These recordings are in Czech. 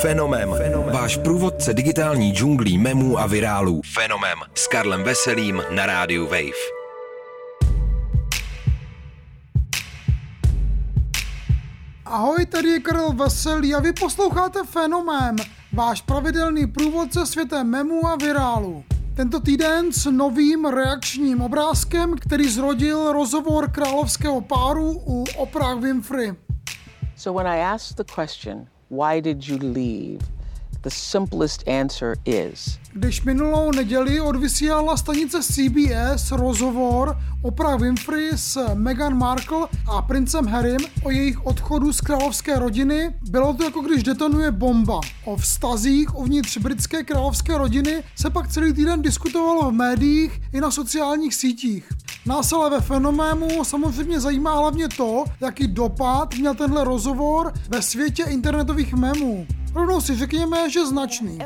Fenomem. Fenomem. Váš průvodce digitální džunglí memů a virálů. Fenomem. S Karlem Veselým na rádiu Wave. Ahoj, tady je Karel Veselý a vy posloucháte Fenomém, váš pravidelný průvodce světem memů a virálu. Tento týden s novým reakčním obrázkem, který zrodil rozhovor královského páru u Oprah Winfrey. So when I asked the question, why did you leave? The simplest answer is Když minulou neděli odvysílala stanice CBS rozhovor Oprah Winfrey s Meghan Markle a princem Harrym o jejich odchodu z královské rodiny, bylo to jako když detonuje bomba. O vztazích uvnitř britské královské rodiny se pak celý týden diskutovalo v médiích i na sociálních sítích. Nás ale ve fenoménu samozřejmě zajímá hlavně to, jaký dopad měl tenhle rozhovor ve světě internetových memů. Rovnou si řekněme, že značný.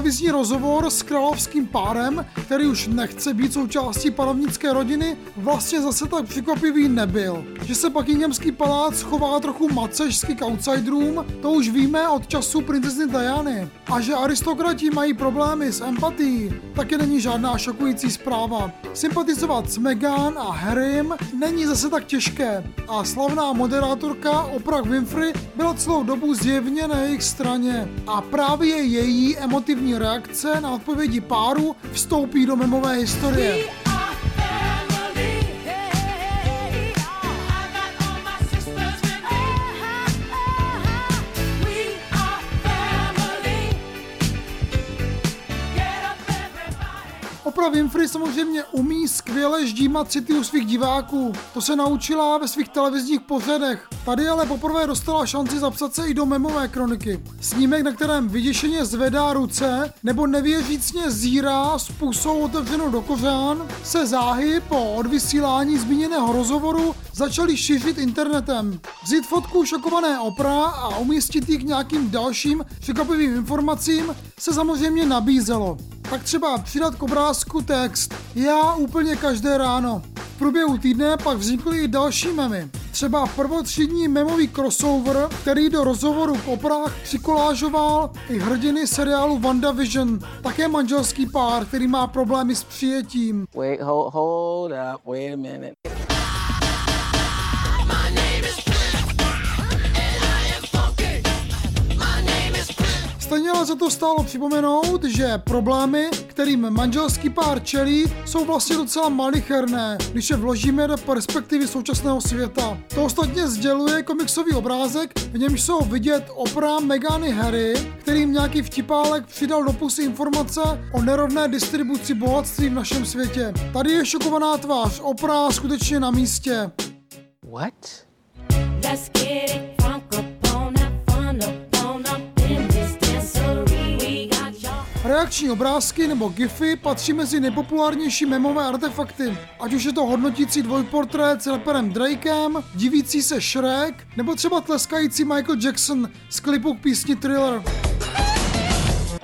Televizní rozhovor s královským párem, který už nechce být součástí panovnické rodiny, vlastně zase tak překvapivý nebyl. Že se Buckinghamský palác chová trochu macežsky k outsiderům, to už víme od času princezny Diany. A že aristokrati mají problémy s empatií, taky není žádná šokující zpráva. Sympatizovat s Meghan a Harrym není zase tak těžké a slavná moderátorka Oprah Winfrey byla celou dobu zjevně na jejich straně. A právě její emotivní reakce na odpovědi páru vstoupí do memové historie. Oprah Winfrey samozřejmě umí skvěle ždímat city u svých diváků. To se naučila ve svých televizních pořadech. Tady ale poprvé dostala šanci zapsat se i do memové kroniky. Snímek, na kterém vyděšeně zvedá ruce nebo nevěřícně zírá s pusou otevřenou do kořán, se záhy po odvysílání zmíněného rozhovoru začaly šířit internetem. Vzít fotku šokované opra a umístit ji k nějakým dalším překvapivým informacím se samozřejmě nabízelo. Tak třeba přidat k obrázku text Já úplně každé ráno. V průběhu týdne pak vznikly i další memy. Třeba prvotřídní memový crossover, který do rozhovoru k oprách přikolážoval i hrdiny seriálu WandaVision, také manželský pár, který má problémy s přijetím. wait, hold, hold up, wait a minute. Stejně ale za to stálo připomenout, že problémy, kterým manželský pár čelí, jsou vlastně docela malicherné, když je vložíme do perspektivy současného světa. To ostatně sděluje komiksový obrázek, v němž jsou vidět opra Megany Harry, kterým nějaký vtipálek přidal do pusy informace o nerovné distribuci bohatství v našem světě. Tady je šokovaná tvář opra skutečně na místě. What? Let's get it Reakční obrázky nebo gify patří mezi nejpopulárnější memové artefakty. Ať už je to hodnotící dvojportrét s raperem Drakem, divící se Shrek, nebo třeba tleskající Michael Jackson z klipu k písni Thriller.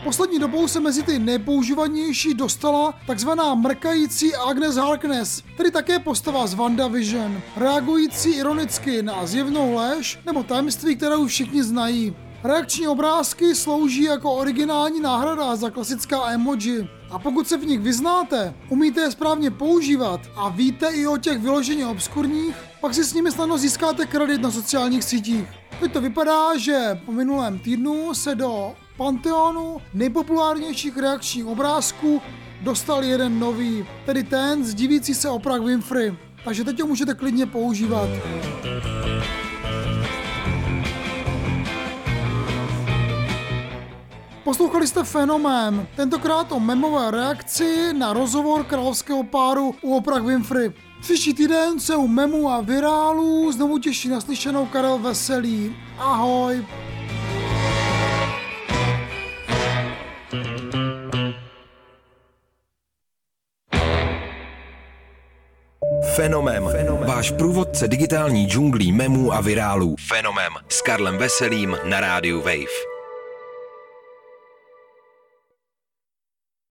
Poslední dobou se mezi ty nejpoužívanější dostala takzvaná mrkající Agnes Harkness, tedy také postava z WandaVision, reagující ironicky na zjevnou lež nebo tajemství, které už všichni znají. Reakční obrázky slouží jako originální náhrada za klasická emoji. A pokud se v nich vyznáte, umíte je správně používat a víte i o těch vyloženě obskurních, pak si s nimi snadno získáte kredit na sociálních sítích. Teď to vypadá, že po minulém týdnu se do panteonu nejpopulárnějších reakčních obrázků dostal jeden nový, tedy ten z divící se Oprah Winfrey. Takže teď ho můžete klidně používat. Poslouchali jste Fenomén, tentokrát o memové reakci na rozhovor královského páru u Oprah Winfrey. Příští týden se u memu a virálu znovu těší naslyšenou Karel Veselý. Ahoj! Fenomem. Váš průvodce digitální džunglí memů a virálů. Fenomem. S Karlem Veselým na rádiu Wave.